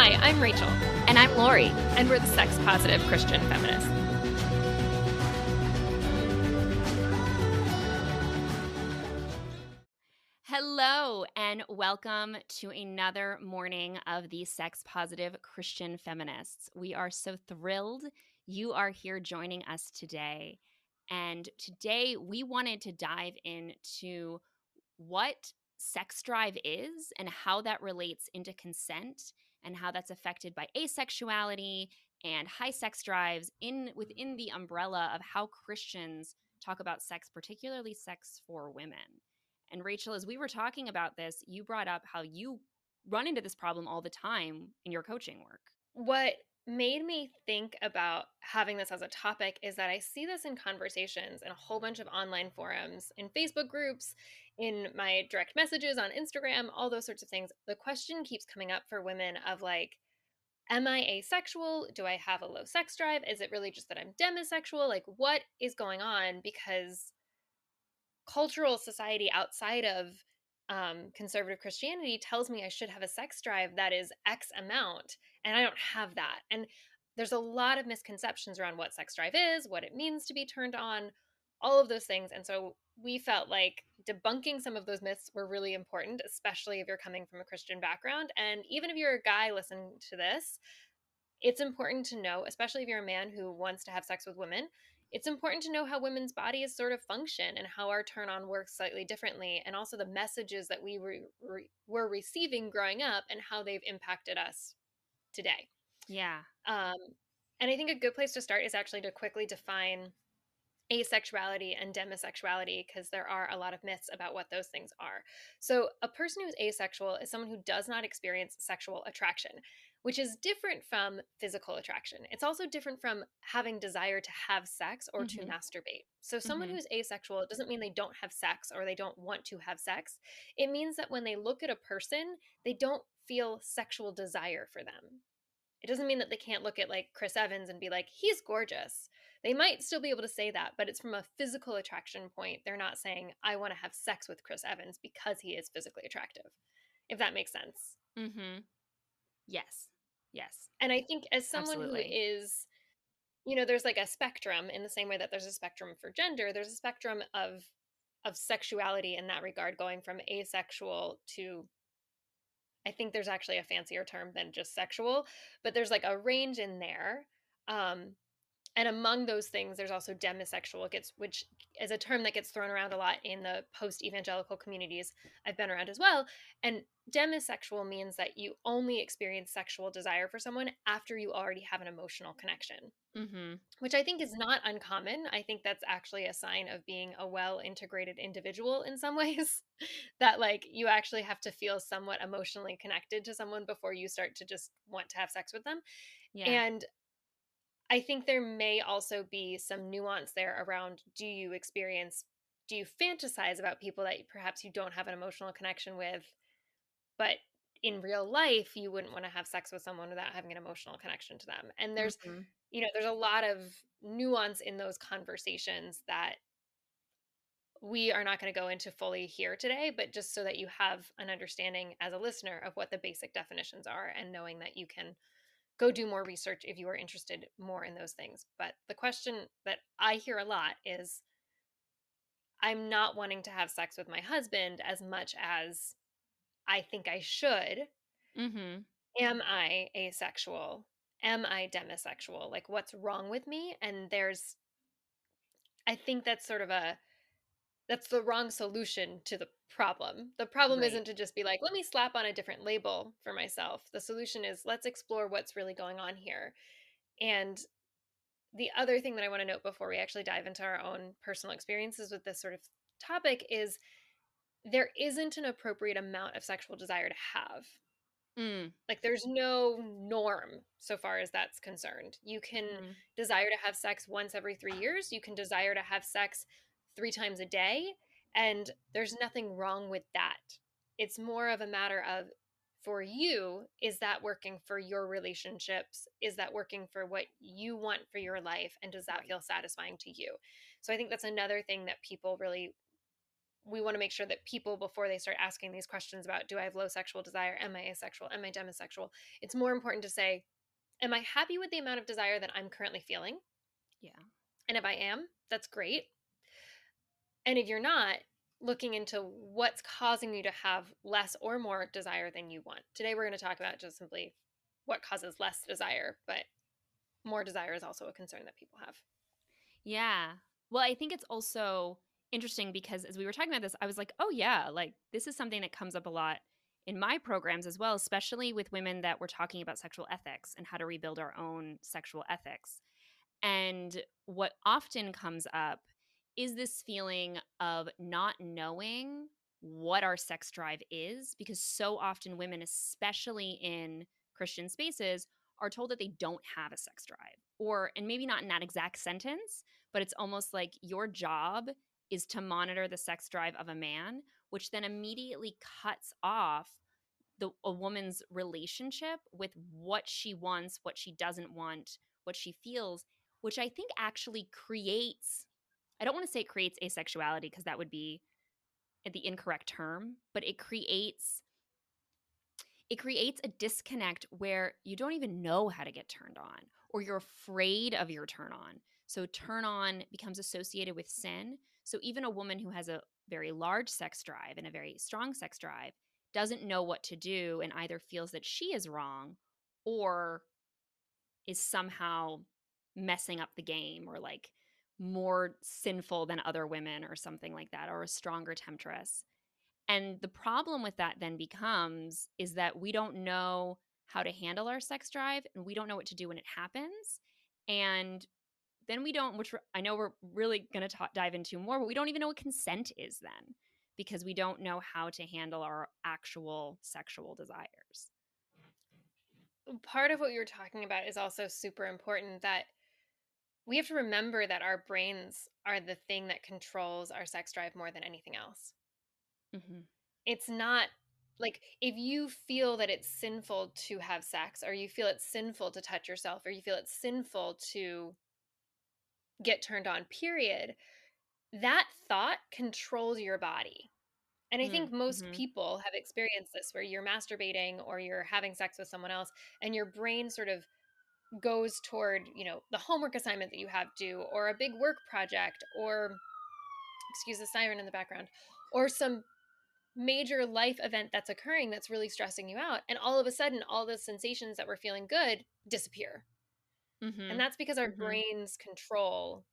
Hi, I'm Rachel. And I'm Lori. And we're the sex positive Christian feminists. Hello, and welcome to another morning of the Sex Positive Christian Feminists. We are so thrilled you are here joining us today. And today we wanted to dive into what sex drive is and how that relates into consent and how that's affected by asexuality and high sex drives in within the umbrella of how Christians talk about sex, particularly sex for women. And Rachel, as we were talking about this, you brought up how you run into this problem all the time in your coaching work. What made me think about having this as a topic is that I see this in conversations in a whole bunch of online forums, in Facebook groups, in my direct messages on Instagram, all those sorts of things. The question keeps coming up for women of like, am I asexual? Do I have a low sex drive? Is it really just that I'm demisexual? Like, what is going on? Because cultural society outside of um, conservative Christianity tells me I should have a sex drive that is X amount, and I don't have that. And there's a lot of misconceptions around what sex drive is, what it means to be turned on, all of those things. And so we felt like debunking some of those myths were really important, especially if you're coming from a Christian background. And even if you're a guy listening to this, it's important to know, especially if you're a man who wants to have sex with women, it's important to know how women's bodies sort of function and how our turn on works slightly differently, and also the messages that we re- re- were receiving growing up and how they've impacted us today. Yeah. Um, and I think a good place to start is actually to quickly define asexuality and demisexuality because there are a lot of myths about what those things are. So, a person who's asexual is someone who does not experience sexual attraction which is different from physical attraction. It's also different from having desire to have sex or mm-hmm. to masturbate. So, someone mm-hmm. who's asexual, doesn't mean they don't have sex or they don't want to have sex. It means that when they look at a person, they don't feel sexual desire for them. It doesn't mean that they can't look at like Chris Evans and be like, he's gorgeous. They might still be able to say that, but it's from a physical attraction point. They're not saying, I want to have sex with Chris Evans because he is physically attractive, if that makes sense. Mm-hmm. Yes. Yes. And I think as someone Absolutely. who is you know, there's like a spectrum in the same way that there's a spectrum for gender, there's a spectrum of of sexuality in that regard going from asexual to I think there's actually a fancier term than just sexual, but there's like a range in there. Um and among those things there's also demisexual gets which is a term that gets thrown around a lot in the post evangelical communities i've been around as well and demisexual means that you only experience sexual desire for someone after you already have an emotional connection mm-hmm. which i think is not uncommon i think that's actually a sign of being a well integrated individual in some ways that like you actually have to feel somewhat emotionally connected to someone before you start to just want to have sex with them yeah. and I think there may also be some nuance there around do you experience, do you fantasize about people that perhaps you don't have an emotional connection with, but in real life you wouldn't want to have sex with someone without having an emotional connection to them. And there's, mm-hmm. you know, there's a lot of nuance in those conversations that we are not going to go into fully here today, but just so that you have an understanding as a listener of what the basic definitions are and knowing that you can go do more research if you are interested more in those things. But the question that I hear a lot is I'm not wanting to have sex with my husband as much as I think I should. Mm-hmm. Am I asexual? Am I demisexual? Like, what's wrong with me? And there's, I think that's sort of a, that's the wrong solution to the problem. The problem right. isn't to just be like, let me slap on a different label for myself. The solution is let's explore what's really going on here. And the other thing that I want to note before we actually dive into our own personal experiences with this sort of topic is there isn't an appropriate amount of sexual desire to have. Mm. Like there's no norm so far as that's concerned. You can mm. desire to have sex once every 3 years, you can desire to have sex 3 times a day, and there's nothing wrong with that. It's more of a matter of for you, is that working for your relationships? Is that working for what you want for your life? And does that feel satisfying to you? So I think that's another thing that people really we want to make sure that people before they start asking these questions about do i have low sexual desire am i asexual am i demisexual it's more important to say am i happy with the amount of desire that i'm currently feeling yeah and if i am that's great and if you're not looking into what's causing you to have less or more desire than you want. Today we're going to talk about just simply what causes less desire but more desire is also a concern that people have. Yeah. Well i think it's also interesting because as we were talking about this, I was like, oh, yeah, like this is something that comes up a lot in my programs as well, especially with women that we're talking about sexual ethics and how to rebuild our own sexual ethics. And what often comes up is this feeling of not knowing what our sex drive is, because so often women, especially in Christian spaces, are told that they don't have a sex drive. Or, and maybe not in that exact sentence, but it's almost like your job is to monitor the sex drive of a man, which then immediately cuts off the a woman's relationship with what she wants, what she doesn't want, what she feels, which I think actually creates I don't want to say it creates asexuality because that would be the incorrect term, but it creates it creates a disconnect where you don't even know how to get turned on or you're afraid of your turn on. So turn on becomes associated with sin. So even a woman who has a very large sex drive and a very strong sex drive doesn't know what to do and either feels that she is wrong or is somehow messing up the game or like more sinful than other women or something like that or a stronger temptress. And the problem with that then becomes is that we don't know how to handle our sex drive and we don't know what to do when it happens. And then we don't, which I know we're really going to dive into more, but we don't even know what consent is then because we don't know how to handle our actual sexual desires. Part of what you're talking about is also super important that we have to remember that our brains are the thing that controls our sex drive more than anything else. Mm-hmm. It's not like if you feel that it's sinful to have sex, or you feel it's sinful to touch yourself, or you feel it's sinful to get turned on, period, that thought controls your body. And I mm, think most mm-hmm. people have experienced this where you're masturbating or you're having sex with someone else and your brain sort of goes toward, you know, the homework assignment that you have due or a big work project or excuse the siren in the background or some major life event that's occurring that's really stressing you out and all of a sudden all the sensations that were feeling good disappear Mm-hmm. And that's because our mm-hmm. brains control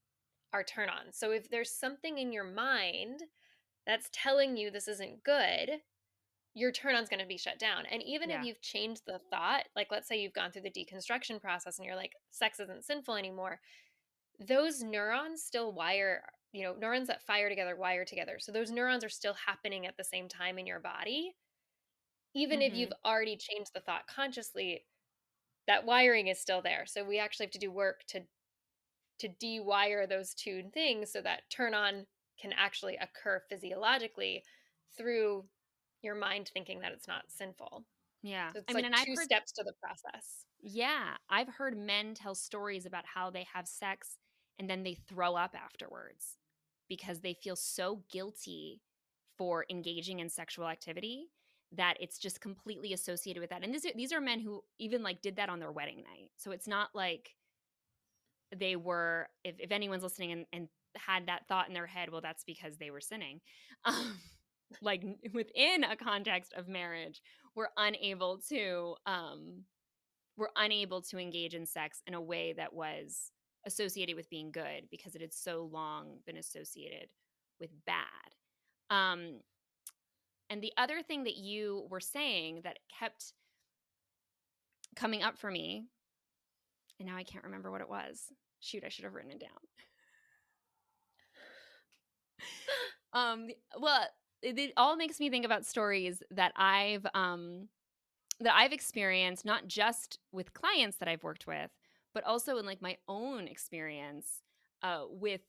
our turn on. So if there's something in your mind that's telling you this isn't good, your turn on's going to be shut down. And even yeah. if you've changed the thought, like let's say you've gone through the deconstruction process and you're like, sex isn't sinful anymore, those neurons still wire, you know, neurons that fire together wire together. So those neurons are still happening at the same time in your body. Even mm-hmm. if you've already changed the thought consciously, that wiring is still there. So we actually have to do work to to dewire those two things so that turn on can actually occur physiologically through your mind thinking that it's not sinful. Yeah. So it's I like mean, and two I've heard, steps to the process. Yeah. I've heard men tell stories about how they have sex and then they throw up afterwards because they feel so guilty for engaging in sexual activity that it's just completely associated with that. And these are, these are men who even like did that on their wedding night. So it's not like they were, if, if anyone's listening and, and had that thought in their head, well, that's because they were sinning. Um, like within a context of marriage, we're unable to, um, we're unable to engage in sex in a way that was associated with being good because it had so long been associated with bad. Um, and the other thing that you were saying that kept coming up for me, and now I can't remember what it was. Shoot, I should have written it down. um, well, it, it, all makes me think about stories that I've um, that I've experienced, not just with clients that I've worked with, but also in like my own experience uh, with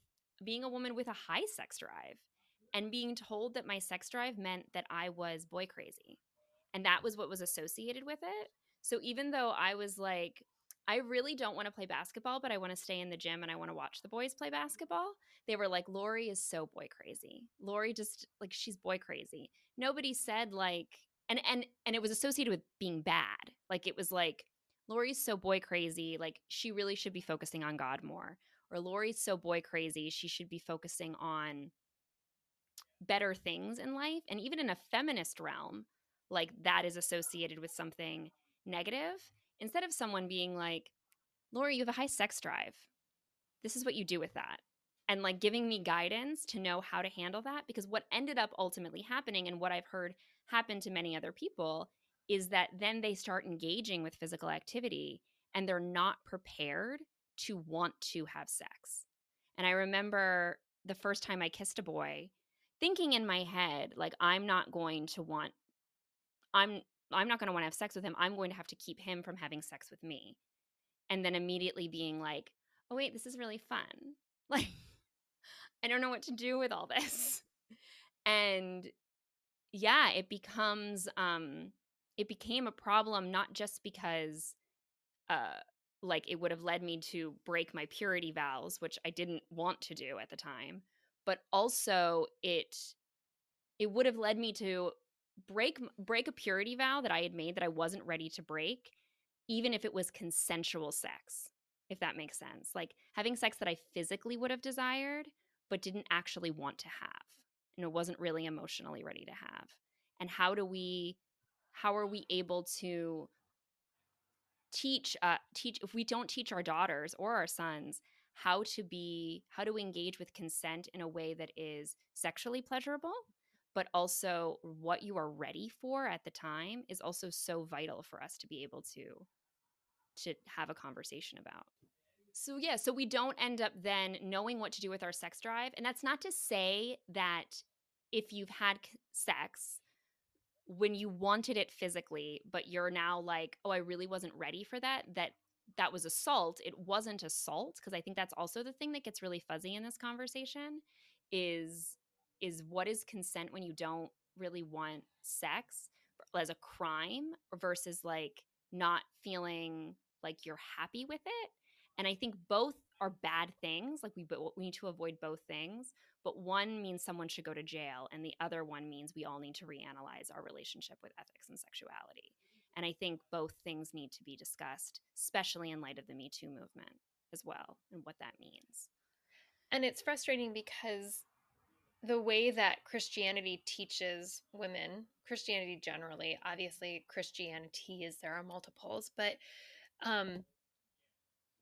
being a woman with a high sex drive and being told that my sex drive meant that I was boy crazy. And that was what was associated with it. So even though I was like, I really don't want to play basketball, but I want to stay in the gym and I want to watch the boys play basketball. They were like, Lori is so boy crazy. Lori just like she's boy crazy. Nobody said like and and and it was associated with being bad. Like it was like Lori's so boy crazy, like she really should be focusing on God more. Or Lori's so boy crazy, she should be focusing on better things in life. And even in a feminist realm, like that is associated with something negative instead of someone being like, Lori, you have a high sex drive. This is what you do with that. And like giving me guidance to know how to handle that. Because what ended up ultimately happening, and what I've heard happen to many other people, is that then they start engaging with physical activity and they're not prepared to want to have sex. And I remember the first time I kissed a boy, thinking in my head, like, I'm not going to want, I'm I'm not going to want to have sex with him. I'm going to have to keep him from having sex with me. And then immediately being like, oh, wait, this is really fun. Like, I don't know what to do with all this. And yeah, it becomes, um, it became a problem not just because, uh, like it would have led me to break my purity vows, which I didn't want to do at the time, but also it it would have led me to break break a purity vow that I had made that I wasn't ready to break, even if it was consensual sex, if that makes sense. Like having sex that I physically would have desired, but didn't actually want to have. And it wasn't really emotionally ready to have. And how do we how are we able to teach uh teach if we don't teach our daughters or our sons how to be how to engage with consent in a way that is sexually pleasurable but also what you are ready for at the time is also so vital for us to be able to to have a conversation about. So yeah so we don't end up then knowing what to do with our sex drive and that's not to say that if you've had sex when you wanted it physically but you're now like oh i really wasn't ready for that that that was assault. It wasn't assault because i think that's also the thing that gets really fuzzy in this conversation is is what is consent when you don't really want sex as a crime versus like not feeling like you're happy with it. And I think both are bad things. Like we we need to avoid both things, but one means someone should go to jail and the other one means we all need to reanalyze our relationship with ethics and sexuality. And I think both things need to be discussed, especially in light of the Me Too movement as well and what that means. And it's frustrating because the way that Christianity teaches women, Christianity generally, obviously Christianity is there are multiples, but um,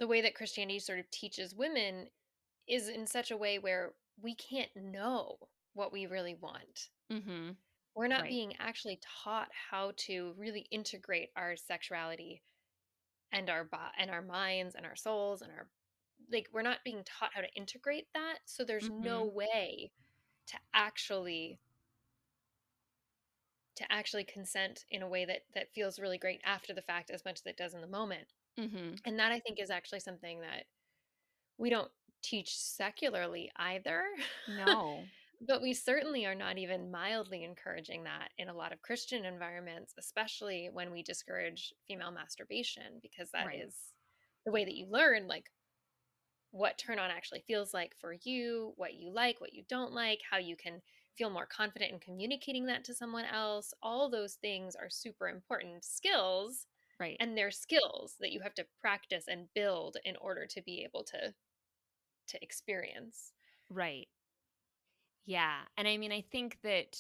the way that Christianity sort of teaches women is in such a way where we can't know what we really want. Mm-hmm. We're not right. being actually taught how to really integrate our sexuality and our bo- and our minds and our souls and our like we're not being taught how to integrate that. So there's mm-hmm. no way to actually to actually consent in a way that that feels really great after the fact as much as it does in the moment mm-hmm. and that i think is actually something that we don't teach secularly either no but we certainly are not even mildly encouraging that in a lot of christian environments especially when we discourage female masturbation because that right. is the way that you learn like what turn on actually feels like for you, what you like, what you don't like, how you can feel more confident in communicating that to someone else. All those things are super important skills. Right. And they're skills that you have to practice and build in order to be able to to experience. Right. Yeah. And I mean I think that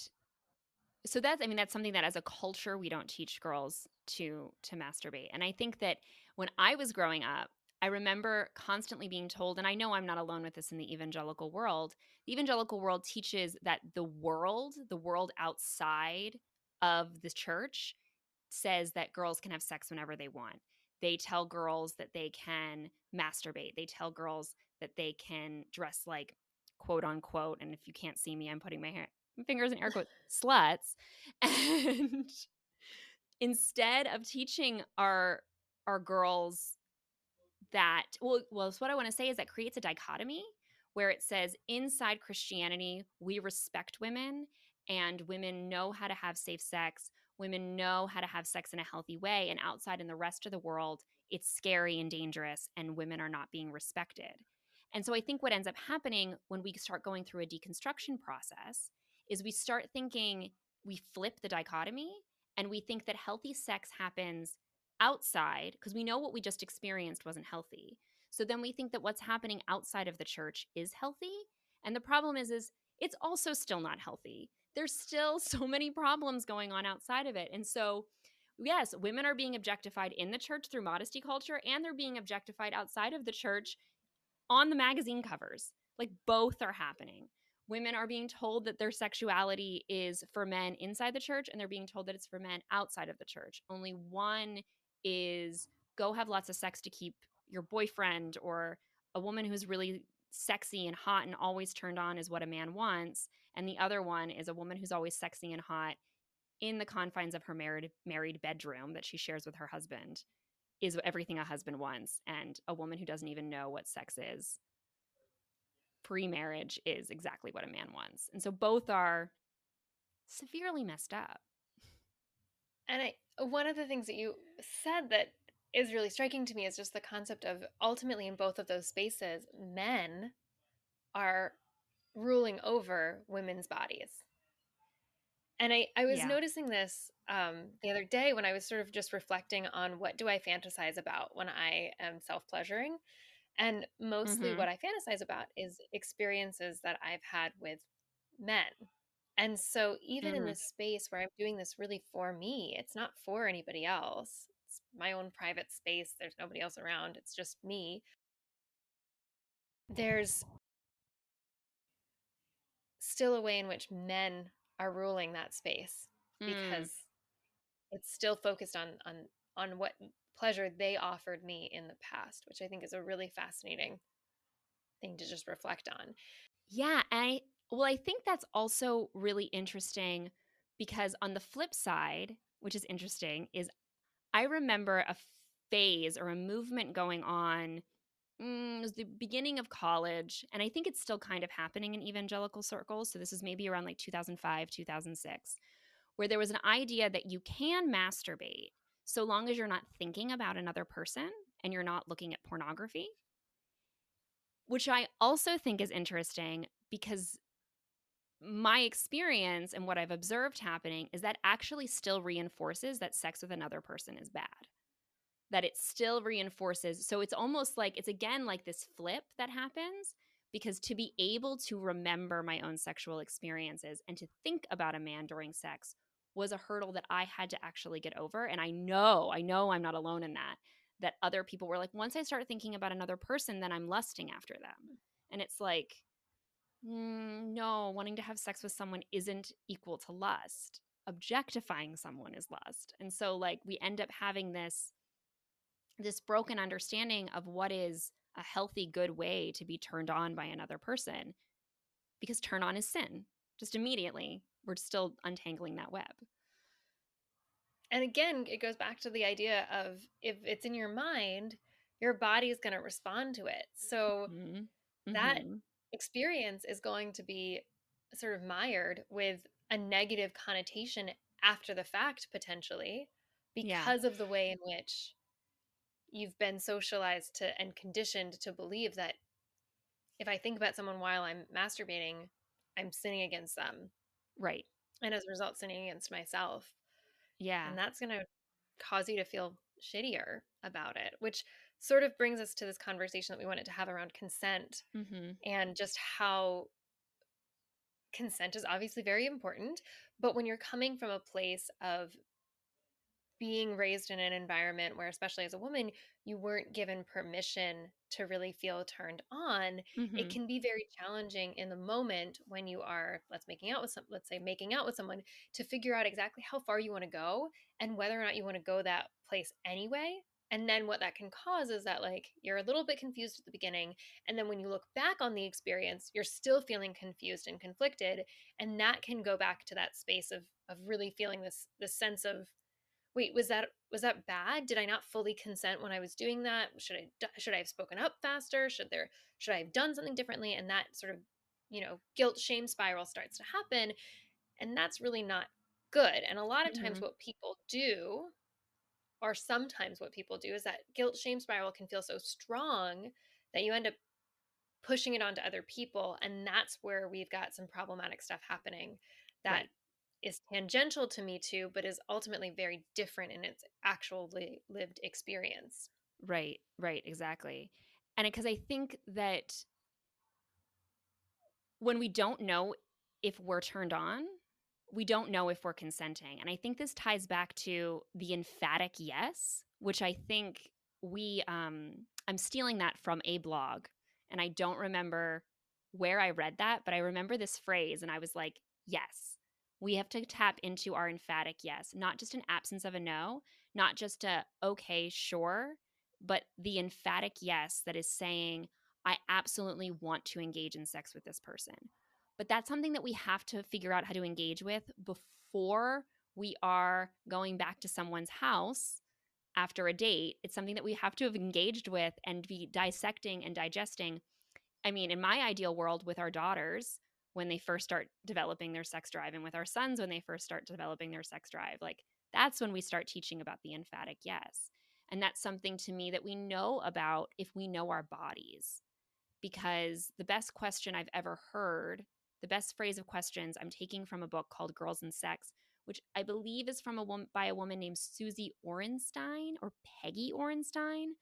so that's I mean that's something that as a culture we don't teach girls to to masturbate. And I think that when I was growing up, I remember constantly being told, and I know I'm not alone with this in the evangelical world. The evangelical world teaches that the world, the world outside of the church, says that girls can have sex whenever they want. They tell girls that they can masturbate. They tell girls that they can dress like quote unquote, and if you can't see me, I'm putting my hair, fingers in air quotes, sluts. And instead of teaching our our girls that well, well so what i want to say is that creates a dichotomy where it says inside christianity we respect women and women know how to have safe sex women know how to have sex in a healthy way and outside in the rest of the world it's scary and dangerous and women are not being respected. And so i think what ends up happening when we start going through a deconstruction process is we start thinking we flip the dichotomy and we think that healthy sex happens outside because we know what we just experienced wasn't healthy so then we think that what's happening outside of the church is healthy and the problem is is it's also still not healthy there's still so many problems going on outside of it. And so, yes, women are being objectified in the church through modesty culture, and they're being objectified outside of the church on the magazine covers. Like both are happening. Women are being told that their sexuality is for men inside the church, and they're being told that it's for men outside of the church. Only one is go have lots of sex to keep your boyfriend, or a woman who's really sexy and hot and always turned on is what a man wants and the other one is a woman who's always sexy and hot in the confines of her married married bedroom that she shares with her husband is everything a husband wants and a woman who doesn't even know what sex is pre-marriage is exactly what a man wants and so both are severely messed up and i one of the things that you said that is really striking to me is just the concept of ultimately in both of those spaces men are ruling over women's bodies. And I, I was yeah. noticing this um, the other day when I was sort of just reflecting on what do I fantasize about when I am self pleasuring. And mostly mm-hmm. what I fantasize about is experiences that I've had with men. And so, even mm-hmm. in this space where I'm doing this really for me, it's not for anybody else. It's my own private space. There's nobody else around. It's just me. There's still a way in which men are ruling that space mm. because it's still focused on on on what pleasure they offered me in the past which i think is a really fascinating thing to just reflect on yeah i well i think that's also really interesting because on the flip side which is interesting is i remember a phase or a movement going on mm, it was the beginning of college, and I think it's still kind of happening in evangelical circles. So this is maybe around like 2005, 2006, where there was an idea that you can masturbate so long as you're not thinking about another person and you're not looking at pornography. Which I also think is interesting because my experience and what I've observed happening is that actually still reinforces that sex with another person is bad that it still reinforces. So it's almost like it's again like this flip that happens because to be able to remember my own sexual experiences and to think about a man during sex was a hurdle that I had to actually get over. And I know, I know I'm not alone in that, that other people were like, once I start thinking about another person, then I'm lusting after them. And it's like, mm, no, wanting to have sex with someone isn't equal to lust. Objectifying someone is lust. And so, like, we end up having this this broken understanding of what is a healthy, good way to be turned on by another person. Because turn on is sin. Just immediately, we're still untangling that web. And again, it goes back to the idea of if it's in your mind, your body is going to respond to it. So mm-hmm. that mm-hmm. Experience is going to be sort of mired with a negative connotation after the fact, potentially, because yeah. of the way in which you've been socialized to and conditioned to believe that if I think about someone while I'm masturbating, I'm sinning against them. Right. And as a result, sinning against myself. Yeah. And that's going to cause you to feel shittier about it, which sort of brings us to this conversation that we wanted to have around consent mm-hmm. and just how consent is obviously very important. But when you're coming from a place of being raised in an environment where especially as a woman you weren't given permission to really feel turned on mm-hmm. it can be very challenging in the moment when you are let's making out with some let's say making out with someone to figure out exactly how far you want to go and whether or not you want to go that place anyway and then what that can cause is that like you're a little bit confused at the beginning and then when you look back on the experience you're still feeling confused and conflicted and that can go back to that space of of really feeling this this sense of wait was that was that bad did i not fully consent when i was doing that should i should i have spoken up faster should there should i have done something differently and that sort of you know guilt shame spiral starts to happen and that's really not good. And a lot of times, Mhm. what people do, or sometimes what people do, is that guilt shame spiral can feel so strong that you end up pushing it onto other people. And that's where we've got some problematic stuff happening that Right. is tangential to Me Too, but is ultimately very different in its actually lived experience. Right, right, exactly. And uh, because I think that when we don't know if we're turned on, we don't know if we're consenting. And I think this ties back to the emphatic yes, which I think we um I'm stealing that from a blog and I don't remember where I read that, but I remember this phrase and I was like, yes. We have to tap into our emphatic yes, not just an absence of a no, not just a okay, sure, but the emphatic yes that is saying, I absolutely want to engage in sex with this person. But that's something that we have to figure out how to engage with before we are going back to someone's house after a date. It's something that we have to have engaged with and be dissecting and digesting. I mean, in my ideal world, with our daughters, when they first start developing their sex drive, and with our sons, when they first start developing their sex drive, like that's when we start teaching about the emphatic yes. And that's something to me that we know about if we know our bodies. Because the best question I've ever heard, the best phrase of questions I'm taking from a book called Girls and Sex, which I believe is from a woman by a woman named Susie Orenstein or Peggy Orenstein.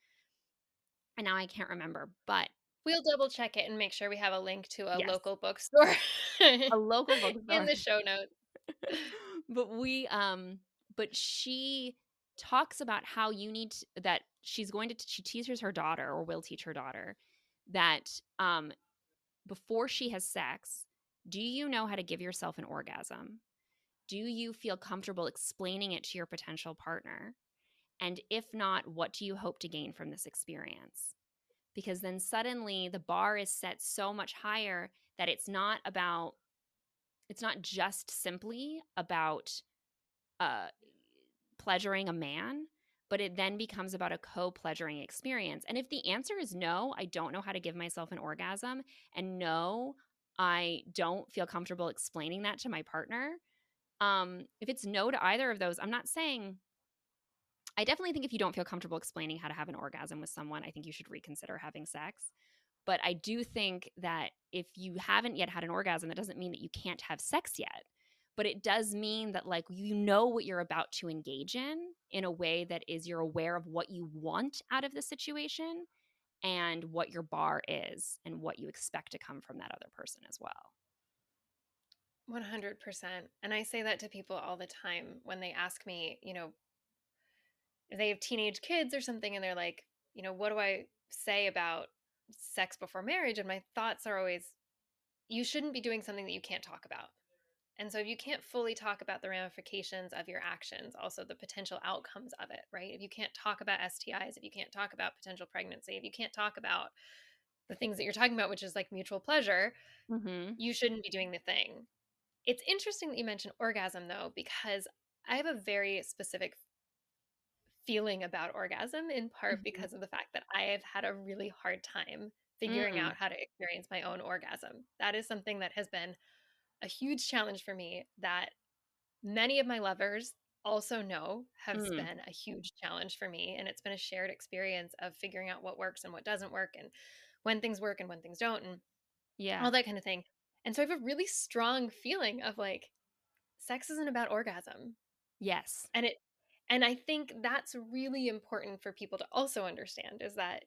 And now I can't remember, but We'll double check it and make sure we have a link to a Yes. local bookstore a local bookstore. in the show notes. but we um but she talks about how you need to, that she's going to she teaches her daughter or will teach her daughter that um before she has sex do you know how to give yourself an orgasm? Do you feel comfortable explaining it to your potential partner? And if not what do you hope to gain from this experience? Because then suddenly the bar is set so much higher that it's not about it's not just simply about uh, pleasuring a man, but it then becomes about a co pleasuring experience. And if the answer is no, I don't know how to give myself an orgasm, and no, I don't feel comfortable explaining that to my partner. Um, if it's no to either of those, I'm not saying. I definitely think if you don't feel comfortable explaining how to have an orgasm with someone, I think you should reconsider having sex. But I do think that if you haven't yet had an orgasm, that doesn't mean that you can't have sex yet. But it does mean that, like, you know what you're about to engage in in a way that is you're aware of what you want out of the situation and what your bar is and what you expect to come from that other person as well. 100%. And I say that to people all the time when they ask me, you know, if they have teenage kids or something and they're like, you know, what do I say about sex before marriage? And my thoughts are always, you shouldn't be doing something that you can't talk about. And so if you can't fully talk about the ramifications of your actions, also the potential outcomes of it, right? If you can't talk about STIs, if you can't talk about potential pregnancy, if you can't talk about the things that you're talking about, which is like mutual pleasure, Mm-hmm. you shouldn't be doing the thing. It's interesting that you mentioned orgasm though, because I have a very specific feeling about orgasm in part Mhm. because of the fact that I have had a really hard time figuring Mm. out how to experience my own orgasm. That is something that has been a huge challenge for me that many of my lovers also know has Mm. been a huge challenge for me and it's been a shared experience of figuring out what works and what doesn't work and when things work and when things don't and Yeah. all that kind of thing. And so I have a really strong feeling of like sex isn't about orgasm. yes. And it and I think that's really important for people to also understand is that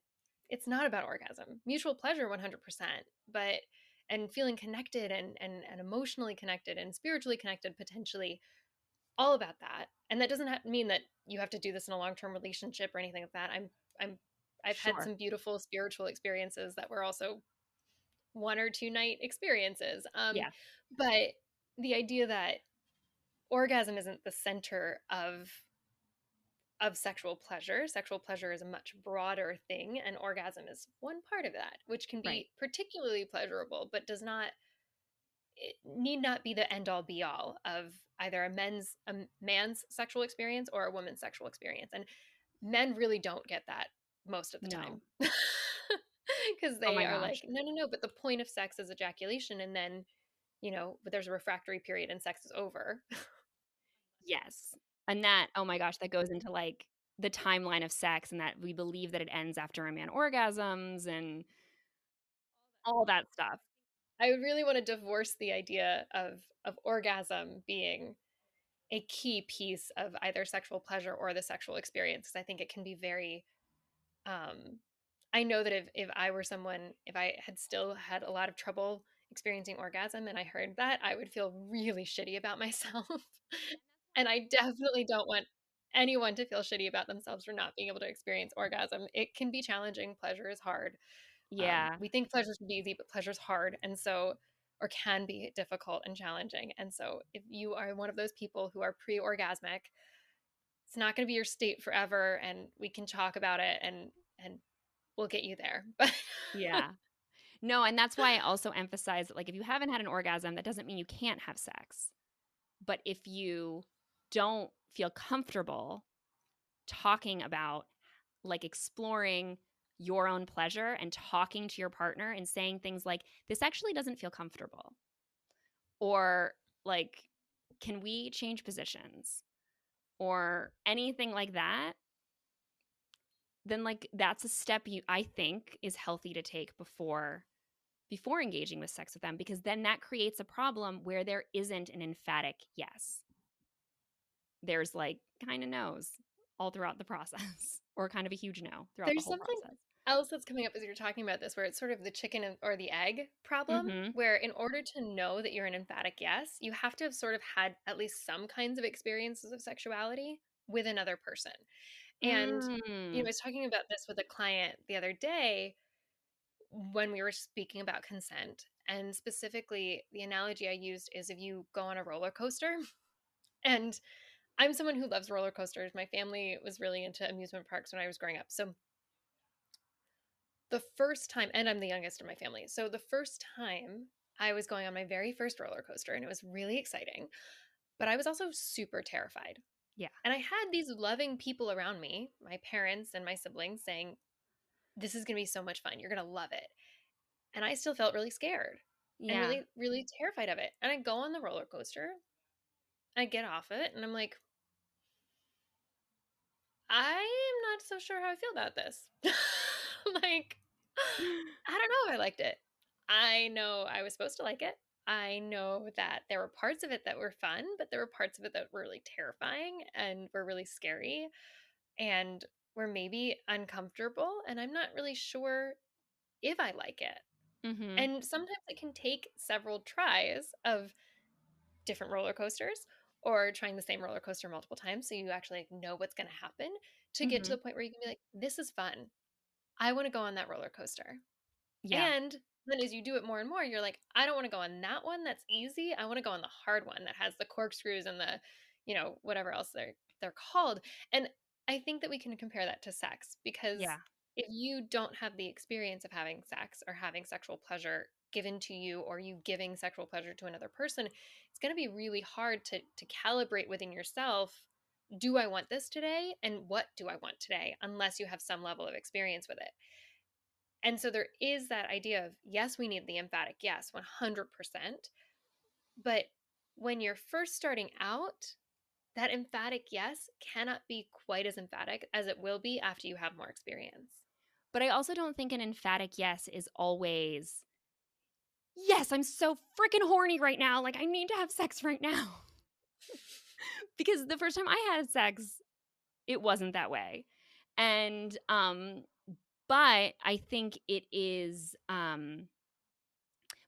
it's not about orgasm. Mutual pleasure 100%, but and feeling connected and and and emotionally connected and spiritually connected potentially all about that. And that doesn't have, mean that you have to do this in a long-term relationship or anything like that. I'm I'm I've Sure. had some beautiful spiritual experiences that were also one or two night experiences. Um, Yeah. But the idea that orgasm isn't the center of of sexual pleasure. Sexual pleasure is a much broader thing, and orgasm is one part of that, which can be Right. particularly pleasurable, but does not it need not be the end all be all of either a men's a man's sexual experience or a woman's sexual experience. And men really don't get that most of the No. time. Because oh they Oh are gosh. like, no, no, no, but the point of sex is ejaculation, and then, you know, but there's a refractory period and sex is over. Yes. And that, oh my gosh, that goes into like the timeline of sex and that we believe that it ends after a man orgasms and all that stuff. I really want to divorce the idea of of orgasm being a key piece of either sexual pleasure or the sexual experience because I think it can be very um I know that if if I were someone if I had still had a lot of trouble experiencing orgasm and I heard that, I would feel really shitty about myself. And I definitely don't want anyone to feel shitty about themselves for not being able to experience orgasm. It can be challenging. Pleasure is hard. Yeah. Um, we think pleasure should be easy, but pleasure is hard. And so, or can be difficult and challenging. And so, if you are one of those people who are pre orgasmic, it's not going to be your state forever. And we can talk about it and, and we'll get you there. But yeah. No, and that's why I also emphasize that like if you haven't had an orgasm, that doesn't mean you can't have sex. But if you don't feel comfortable talking about like exploring your own pleasure and talking to your partner and saying things like, this actually doesn't feel comfortable. Or like, can we change positions? Or anything like that, then like that's a step you I think is healthy to take before before engaging with sex with them because then that creates a problem where there isn't an emphatic yes. There's like kind of no's all throughout the process or kind of a huge no throughout There's the whole process. There's something process else that's coming up as you're talking about this, where it's sort of the chicken or the egg problem, Mhm. where in order to know that you're an emphatic yes, you have to have sort of had at least some kinds of experiences of sexuality with another person. And, you know, I Mm. was talking about this with a client the other day when we were speaking about consent. And specifically, the analogy I used is if you go on a roller coaster, and I'm someone who loves roller coasters. My family was really into amusement parks when I was growing up. So the first time, and I'm the youngest in my family. So the first time I was going on my very first roller coaster, and it was really exciting, but I was also super terrified. Yeah. And I had these loving people around me, my parents and my siblings, saying, This is going to be so much fun. You're going to love it. And I still felt really scared and Yeah. really, really terrified of it. And I go on the roller coaster, I get off it, and I'm like, I am not so sure how I feel about this. like, I don't know if I liked it. I know I was supposed to like it. I know that there were parts of it that were fun, but there were parts of it that were really terrifying and were really scary and were maybe uncomfortable. And I'm not really sure if I like it. Mhm. And sometimes it can take several tries of different roller coasters or trying the same roller coaster multiple times so you actually know what's going to happen to get to Mhm. the point where you can be like, this is fun. I want to go on that roller coaster. yeah. And then as you do it more and more, you're like, I don't want to go on that one that's easy. I want to go on the hard one that has the corkscrews and the, you know, whatever else they're they're called. And I think that we can compare that to sex because Yeah. if you don't have the experience of having sex or having sexual pleasure given to you or you giving sexual pleasure to another person, it's going to be really hard to to calibrate within yourself do I want this today and what do I want today unless you have some level of experience with it. And so there is that idea of yes, we need the emphatic yes, 100%. But when you're first starting out, that emphatic yes cannot be quite as emphatic as it will be after you have more experience. But I also don't think an emphatic yes is always, yes, I'm so freaking horny right now. Like, I need to have sex right now. because the first time I had sex, it wasn't that way. And, um, but I think it is, um,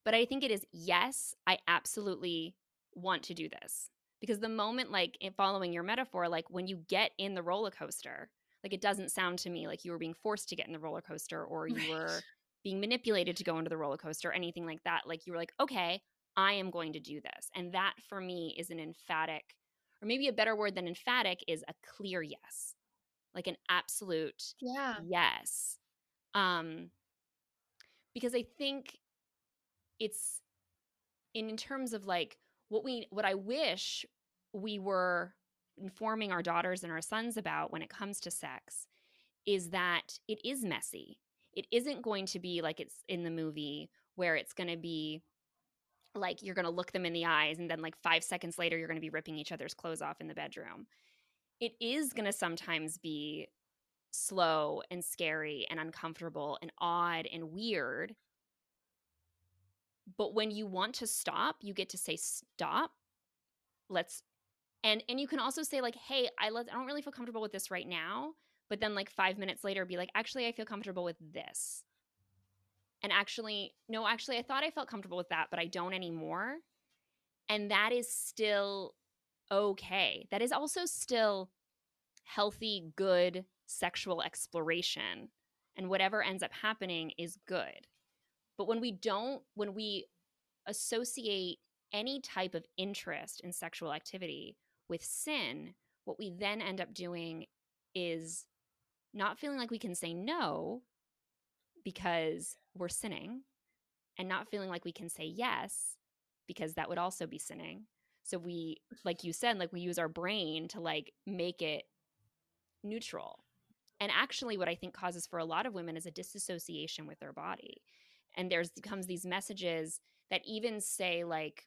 but I think it is, yes, I absolutely want to do this. Because the moment, like, following your metaphor, like when you get in the roller coaster, like it doesn't sound to me like you were being forced to get in the roller coaster or you were Right. Being manipulated to go into the roller coaster or anything like that. Like you were like, okay, I am going to do this. And that for me is an emphatic, or maybe a better word than emphatic is a clear yes, like an absolute Yeah. yes. Um, because I think it's in, in terms of like what we, what I wish we were informing our daughters and our sons about when it comes to sex is that it is messy. It isn't going to be like it's in the movie where it's going to be like you're going to look them in the eyes and then like 5 seconds later you're going to be ripping each other's clothes off in the bedroom. It is going to sometimes be slow and scary and uncomfortable and odd and weird. But when you want to stop, you get to say stop. Let's and and you can also say like, "Hey, I let I don't really feel comfortable with this right now." But then like 5 minutes later be like, "Actually, I feel comfortable with this." And actually, no, actually I thought I felt comfortable with that, but I don't anymore. And that is still okay. That is also still healthy, good sexual exploration. And whatever ends up happening is good. But when we don't, when we associate any type of interest in sexual activity with sin, what we then end up doing is not feeling like we can say no because we're sinning and not feeling like we can say yes because that would also be sinning. So we like you said like we use our brain to like make it neutral. And actually what I think causes for a lot of women is a disassociation with their body. And there's comes these messages that even say like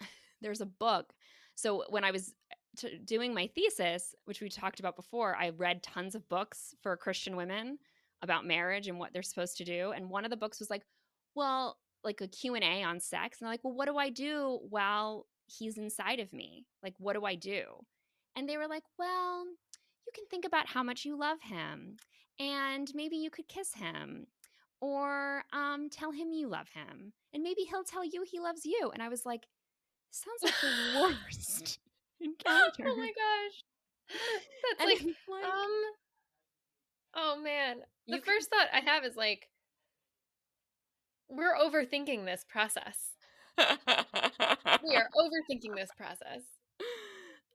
there's a book. So when I was t- doing my thesis, which we talked about before, I read tons of books for Christian women about marriage and what they're supposed to do. And one of the books was like, well, like a Q&A on sex. And they're like, well, what do I do while he's inside of me? Like, what do I do? And they were like, well, you can think about how much you love him and maybe you could kiss him or um, tell him you love him and maybe he'll tell you he loves you. And I was like, sounds like the worst encounter. Oh my gosh. That's like, like, um, oh man. The first thought I have is like, we're overthinking this process. we are overthinking this process.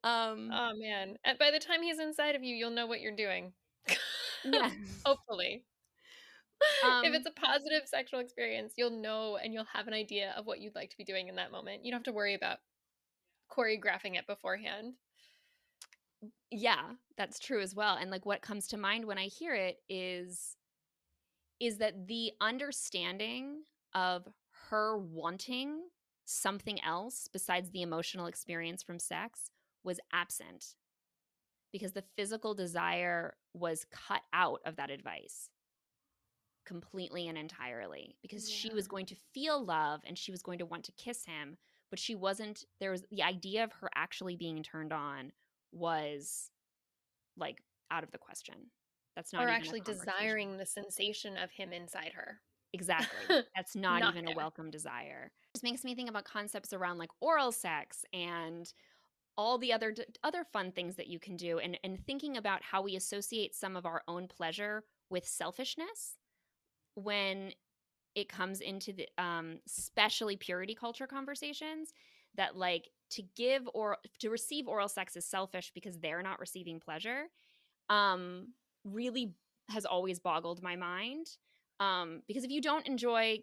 Um Oh man. By the time he's inside of you, you'll know what you're doing. yeah. Hopefully. Um, if it's a positive sexual experience, you'll know and you'll have an idea of what you'd like to be doing in that moment. You don't have to worry about choreographing it beforehand. Yeah, that's true as well. And like what comes to mind when I hear it is is that the understanding of her wanting something else besides the emotional experience from sex was absent because the physical desire was cut out of that advice completely and entirely because yeah. she was going to feel love and she was going to want to kiss him but she wasn't there was the idea of her actually being turned on was like out of the question. That's not or actually desiring the sensation of him inside her. Exactly. That's not, not even there. a welcome desire. This makes me think about concepts around like oral sex and all the other other fun things that you can do and and thinking about how we associate some of our own pleasure with selfishness when it comes into the um especially purity culture conversations that like to give or to receive oral sex is selfish because they're not receiving pleasure um really has always boggled my mind um because if you don't enjoy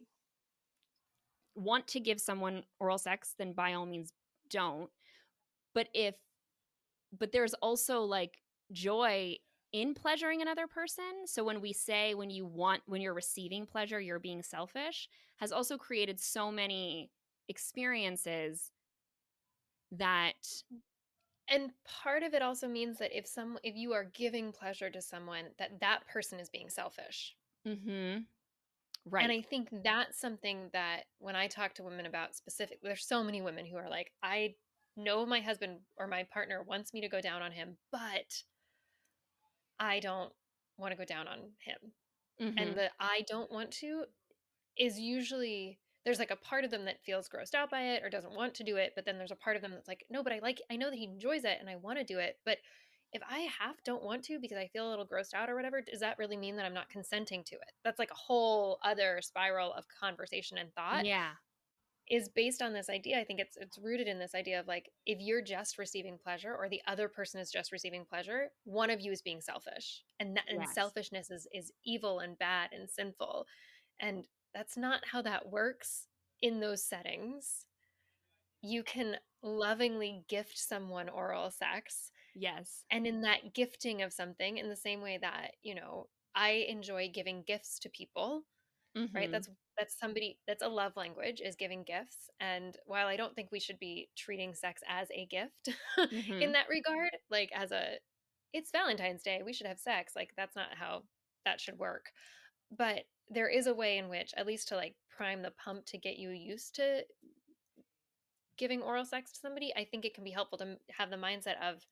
want to give someone oral sex then by all means don't. But if but there's also like joy in pleasuring another person so when we say when you want when you're receiving pleasure you're being selfish has also created so many experiences that and part of it also means that if some if you are giving pleasure to someone that that person is being selfish. Mhm right and i think that's something that when i talk to women about specific there's so many women who are like i know my husband or my partner wants me to go down on him, but I don't want to go down on him. Mm-hmm. And the I don't want to is usually there's like a part of them that feels grossed out by it or doesn't want to do it, but then there's a part of them that's like, no, but I like I know that he enjoys it and I want to do it, but if I half don't want to because I feel a little grossed out or whatever, does that really mean that I'm not consenting to it? That's like a whole other spiral of conversation and thought. Yeah is based on this idea. I think it's it's rooted in this idea of like if you're just receiving pleasure or the other person is just receiving pleasure, one of you is being selfish. And that yes. and selfishness is is evil and bad and sinful. And that's not how that works in those settings. You can lovingly gift someone oral sex. Yes. And in that gifting of something in the same way that, you know, I enjoy giving gifts to people Mm-hmm. right? That's that's somebody that's a love language is giving gifts. And while I don't think we should be treating sex as a gift mm-hmm. in that regard, like as a it's Valentine's Day, we should have sex. Like that's not how that should work. But there is a way in which, at least to like prime the pump to get you used to giving oral sex to somebody, I think it can be helpful to have the mindset of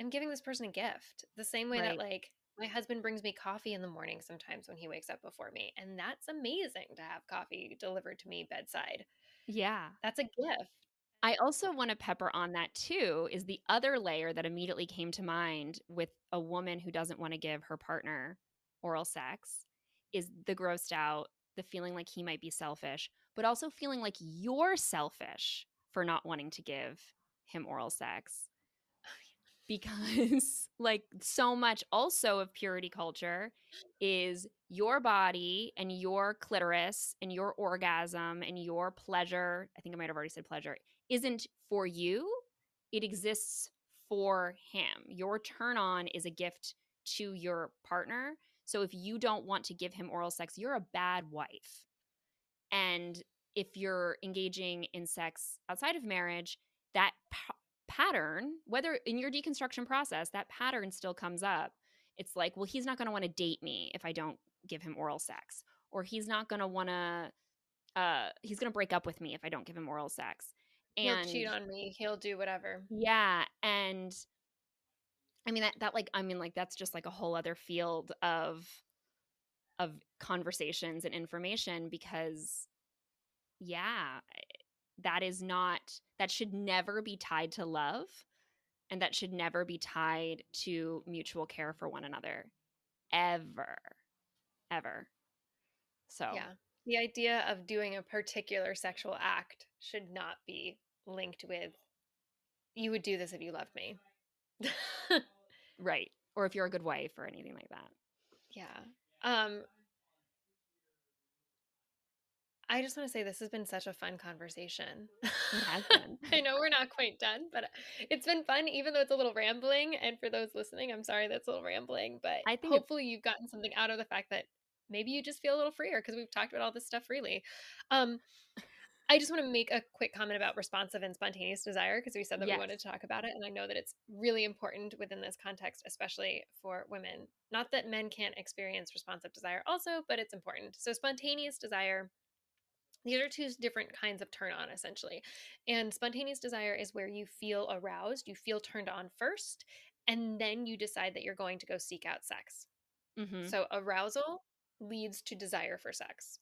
I'm giving this person a gift. The same way Right. that like my husband brings me coffee in the morning sometimes when he wakes up before me, and that's amazing to have coffee delivered to me bedside. Yeah. That's a gift. I also want to pepper on that too is the other layer that immediately came to mind with a woman who doesn't want to give her partner oral sex is the grossed out, the feeling like he might be selfish, but also feeling like you're selfish for not wanting to give him oral sex. Because, like, so much also of purity culture is your body and your clitoris and your orgasm and your pleasure. I think I might have already said pleasure isn't for you, it exists for him. Your turn on is a gift to your partner. So if you don't want to give him oral sex, you're a bad wife. And if you're engaging in sex outside of marriage, that pattern, whether in your deconstruction process, that pattern still comes up. It's like, well, he's not going to want to date me if I don't give him oral sex, or he's not going to want to, uh, he's going to break up with me if I don't give him oral sex and he'll cheat on me he'll do whatever yeah and i mean that that like i mean like that's just like a whole other field of of conversations and information because yeah that is not that should never be tied to love and that should never be tied to mutual care for one another ever ever so yeah the idea of doing a particular sexual act should not be linked with you would do this if you loved me. right. Or if you're a good wife or anything like that. Yeah. Um I just want to say this has been such a fun conversation. It has been. I know we're not quite done, but it's been fun, even though it's a little rambling. And for those listening, I'm sorry that's a little rambling, but I think hopefully you've gotten something out of the fact that maybe you just feel a little freer because we've talked about all this stuff freely. Um, I just want to make a quick comment about responsive and spontaneous desire because we said that Yes. we wanted to talk about it. And I know that it's really important within this context, especially for women. Not that men can't experience responsive desire also, but it's important. So, spontaneous desire. These are two different kinds of turn on, essentially. And spontaneous desire is where you feel aroused, you feel turned on first, and then you decide that you're going to go seek out sex. Mhm. So, arousal leads to desire for sex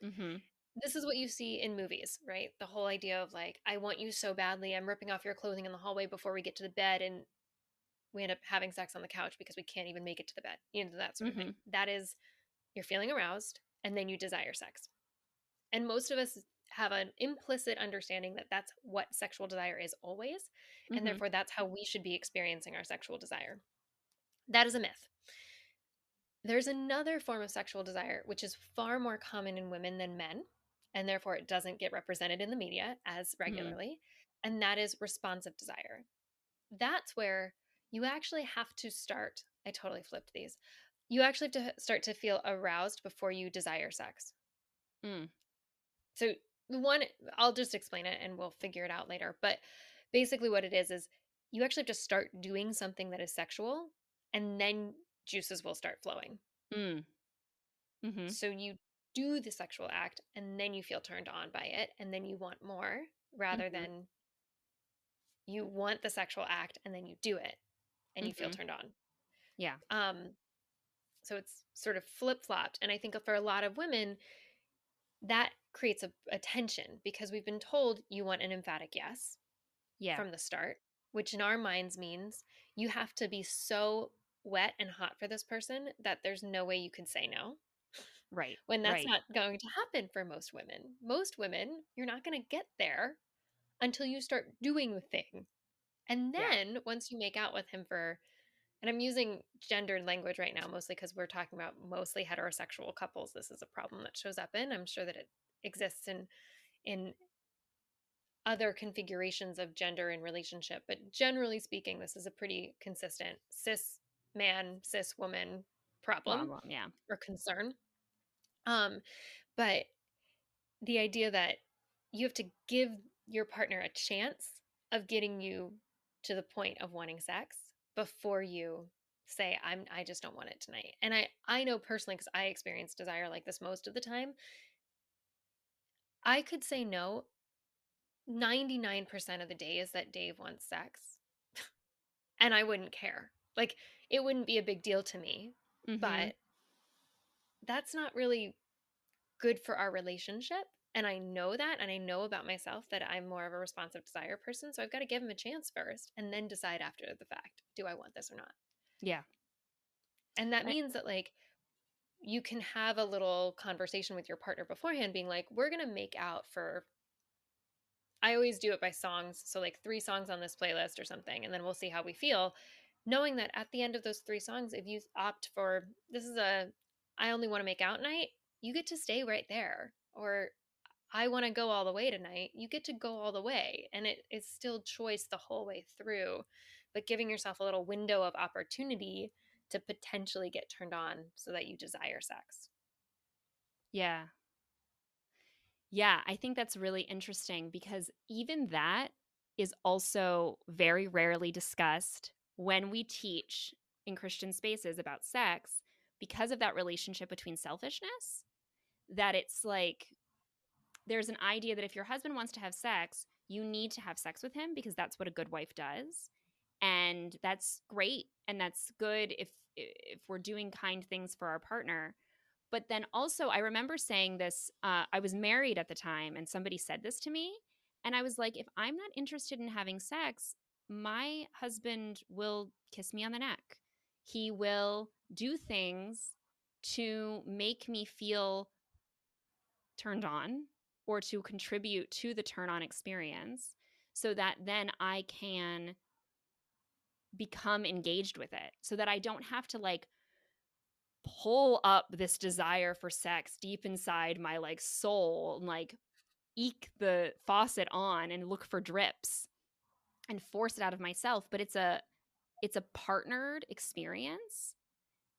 Mhm. this is what you see in movies, right? The whole idea of like, I want you so badly, I'm ripping off your clothing in the hallway before we get to the bed, and we end up having sex on the couch because we can't even make it to the bed. You know, that sort of thing. That is, you're feeling aroused, and then you desire sex. And most of us have an implicit understanding that that's what sexual desire is always, and Mhm. therefore that's how we should be experiencing our sexual desire. That is a myth. There's another form of sexual desire which is far more common in women than men, and therefore it doesn't get represented in the media as regularly, and that is responsive desire. That's where you actually have to start. I totally flipped these. You actually have to start to feel aroused before you desire sex. Mm. So, the one, I'll just explain it and we'll figure it out later. But basically, what it is is you actually have to start doing something that is sexual, and then juices will start flowing. Mm. Mhm. So, you do the sexual act, and then you feel turned on by it, and then you want more rather Mhm. than you want the sexual act and then you do it and you feel Mhm. turned on. Yeah. Um, so it's sort of flip flopped. And I think for a lot of women, that creates a, a tension because we've been told you want an emphatic yes Yeah. from the start, which in our minds means you have to be so wet and hot for this person that there's no way you can say no. right. When that's right. not going to happen for most women. Most women, you're not going to get there until you start doing the thing. And Yeah. then once you make out with him for, and I'm using gendered language right now mostly because we're talking about mostly heterosexual couples. This is a problem that shows up in. I'm sure that it exists in in other configurations of gender and relationship, but generally speaking, this is a pretty consistent cis man, cis woman problem Problem. Yeah. or concern. Um, but the idea that you have to give your partner a chance of getting you to the point of wanting sex before you say i'm i just don't want it tonight and i i know personally because i experience desire like this most of the time i could say no 99% of the day is that dave wants sex and i wouldn't care like it wouldn't be a big deal to me Mhm. but that's not really good for our relationship and i know that and i know about myself that i'm more of a responsive desire person so i've got to give him a chance first and then decide after the fact do i want this or not yeah. and that Right. means that like you can have a little conversation with your partner beforehand being like we're going to make out for i always do it by songs so like three songs on this playlist or something and then we'll see how we feel knowing that at the end of those three songs if you opt for this is a i only want to make out night you get to stay right there or i want to go all the way tonight you get to go all the way and it is still choice the whole way through but giving yourself a little window of opportunity to potentially get turned on so that you desire sex Yeah. Yeah, I think that's really interesting because even that is also very rarely discussed when we teach in Christian spaces about sex because of that relationship between selfishness. That it's like there's an idea that if your husband wants to have sex, you need to have sex with him because that's what a good wife does. And that's great and that's good if if we're doing kind things for our partner. But then also i remember saying this uh, i was married at the time and somebody said this to me and i was like if i'm not interested in having sex my husband will kiss me on the neck. He will do things to make me feel turned on or to contribute to the turn on experience so that then i can become engaged with it so that i don't have to like pull up this desire for sex deep inside my like soul and like eke the faucet on and look for drips and force it out of myself but it's a it's a partnered experience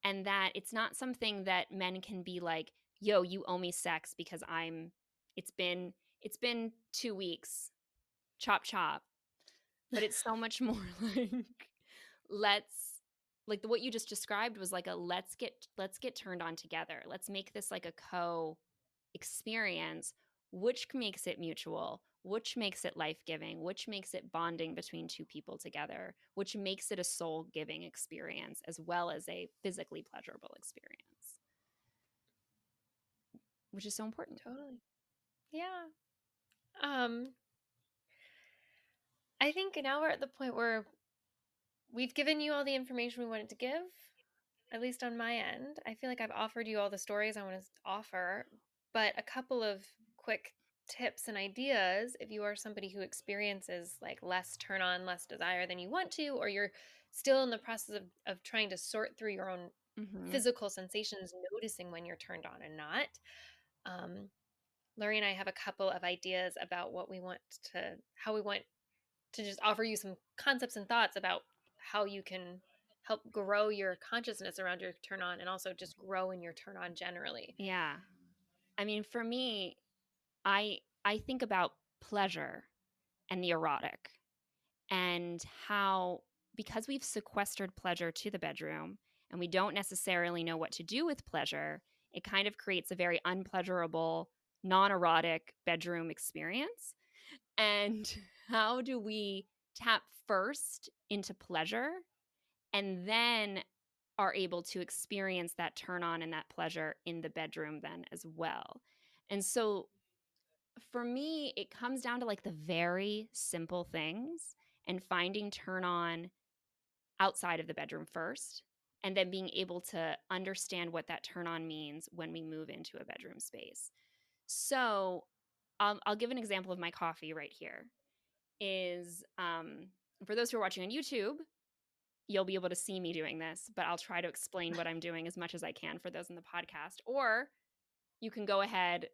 and that it's not something that men can be like yo you owe me sex because i'm it's been it's been 2 weeks chop chop. But it's so much more like let's like the, what you just described was like a let's get let's get turned on together. Let's make this like a co experience which makes it mutual which makes it life-giving which makes it bonding between two people together which makes it a soul-giving experience as well as a physically pleasurable experience. Which is so important. Totally. Yeah. Um i think now we're at the point where we've given you all the information we wanted to give at least on my end i feel like i've offered you all the stories i want to offer but a couple of quick tips and ideas if you are somebody who experiences like less turn on less desire than you want to or you're still in the process of, of trying to sort through your own Mhm. physical sensations noticing when you're turned on and not um, Lori and I have a couple of ideas about what we want to, how we want to just offer you some concepts and thoughts about how you can help grow your consciousness around your turn on and also just grow in your turn on generally. Yeah. I mean, for me, I I think about pleasure and the erotic and how because we've sequestered pleasure to the bedroom and we don't necessarily know what to do with pleasure, it kind of creates a very unpleasurable, non-erotic bedroom experience. And how do we tap first into pleasure and then are able to experience that turn on and that pleasure in the bedroom then as well. And so for me, it comes down to like the very simple things and finding turn on outside of the bedroom first and then being able to understand what that turn on means when we move into a bedroom space. So um, I'll give an example of my coffee right here. Is um, for those who are watching on YouTube, you'll be able to see me doing this, but I'll try to explain what I'm doing as much as I can for those in the podcast. Or you can go ahead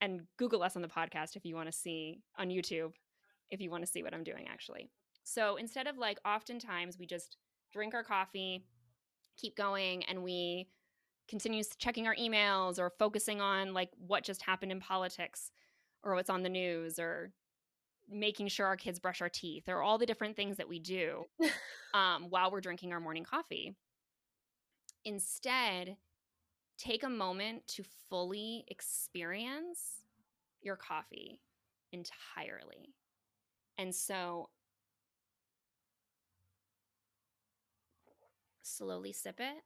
and Google us on the podcast if you want to see on YouTube, if you want to see what I'm doing actually. So instead of like, oftentimes we just drink our coffee, keep going, and we continues checking our emails or focusing on like what just happened in politics or what's on the news or making sure our kids brush our teeth or all the different things that we do um, while we're drinking our morning coffee. Instead, take a moment to fully experience your coffee entirely. And so slowly sip it.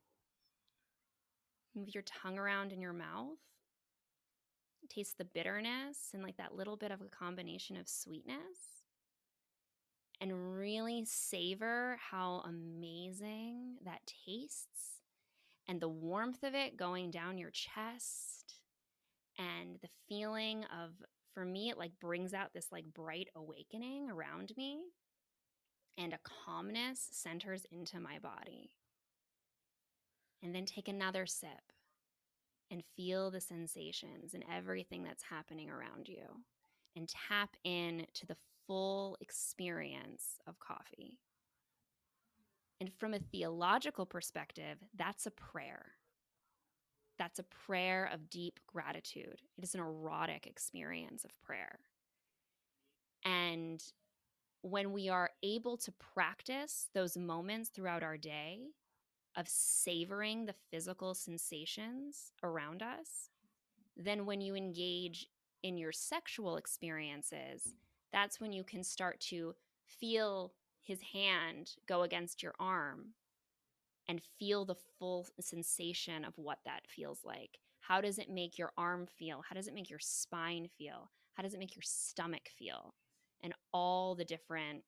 Move your tongue around in your mouth. Taste the bitterness and like that little bit of a combination of sweetness. And really savor how amazing that tastes and the warmth of it going down your chest and the feeling of for me it like brings out this like bright awakening around me and a calmness centers into my body and then take another sip and feel the sensations and everything that's happening around you and tap in to the full experience of coffee. And from a theological perspective, that's a prayer. That's a prayer of deep gratitude. It is an erotic experience of prayer. And when we are able to practice those moments throughout our day, of savoring the physical sensations around us, then when you engage in your sexual experiences, that's when you can start to feel his hand go against your arm and feel the full sensation of what that feels like. How does it make your arm feel? How does it make your spine feel? How does it make your stomach feel? And all the different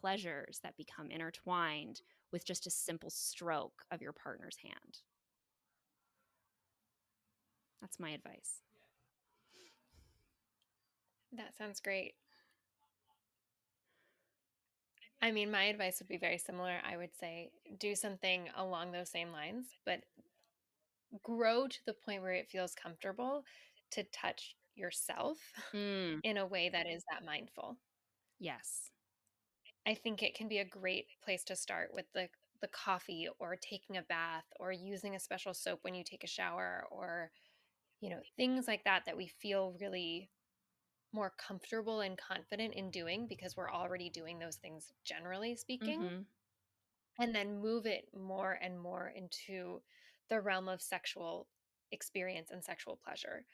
pleasures that become intertwined with just a simple stroke of your partner's hand. That's my advice. That sounds great. I mean, my advice would be very similar. I would say do something along those same lines, but grow to the point where it feels comfortable to touch yourself mm. in a way that is that mindful. Yes. I think it can be a great place to start with the the coffee or taking a bath or using a special soap when you take a shower or you know things like that that we feel really more comfortable and confident in doing because we're already doing those things generally speaking mm-hmm. and then move it more and more into the realm of sexual experience and sexual pleasure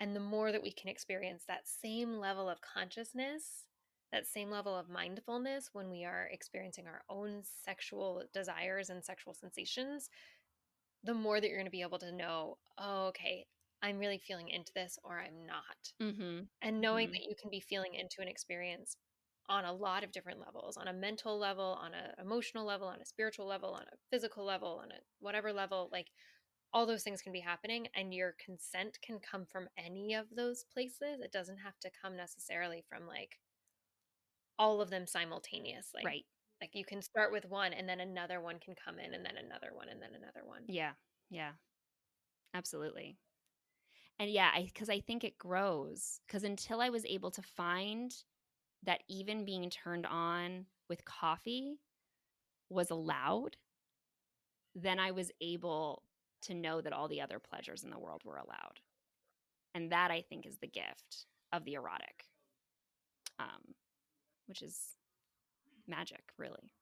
and the more that we can experience that same level of consciousness that same level of mindfulness when we are experiencing our own sexual desires and sexual sensations, the more that you're going to be able to know, oh, okay, I'm really feeling into this or I'm not. Mm-hmm. And knowing mm-hmm. that you can be feeling into an experience on a lot of different levels on a mental level, on an emotional level, on a spiritual level, on a physical level, on a whatever level like all those things can be happening and your consent can come from any of those places. It doesn't have to come necessarily from like all of them simultaneously. Right. Like you can start with one and then another one can come in and then another one and then another one. Yeah. Yeah. Absolutely. And yeah, I cuz I think it grows cuz until I was able to find that even being turned on with coffee was allowed, then I was able to know that all the other pleasures in the world were allowed. And that I think is the gift of the erotic. Um, which is magic, really.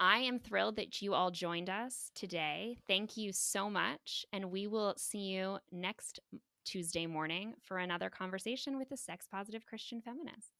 I am thrilled that you all joined us today. Thank you so much. And we will see you next Tuesday morning for another conversation with a sex positive Christian feminist.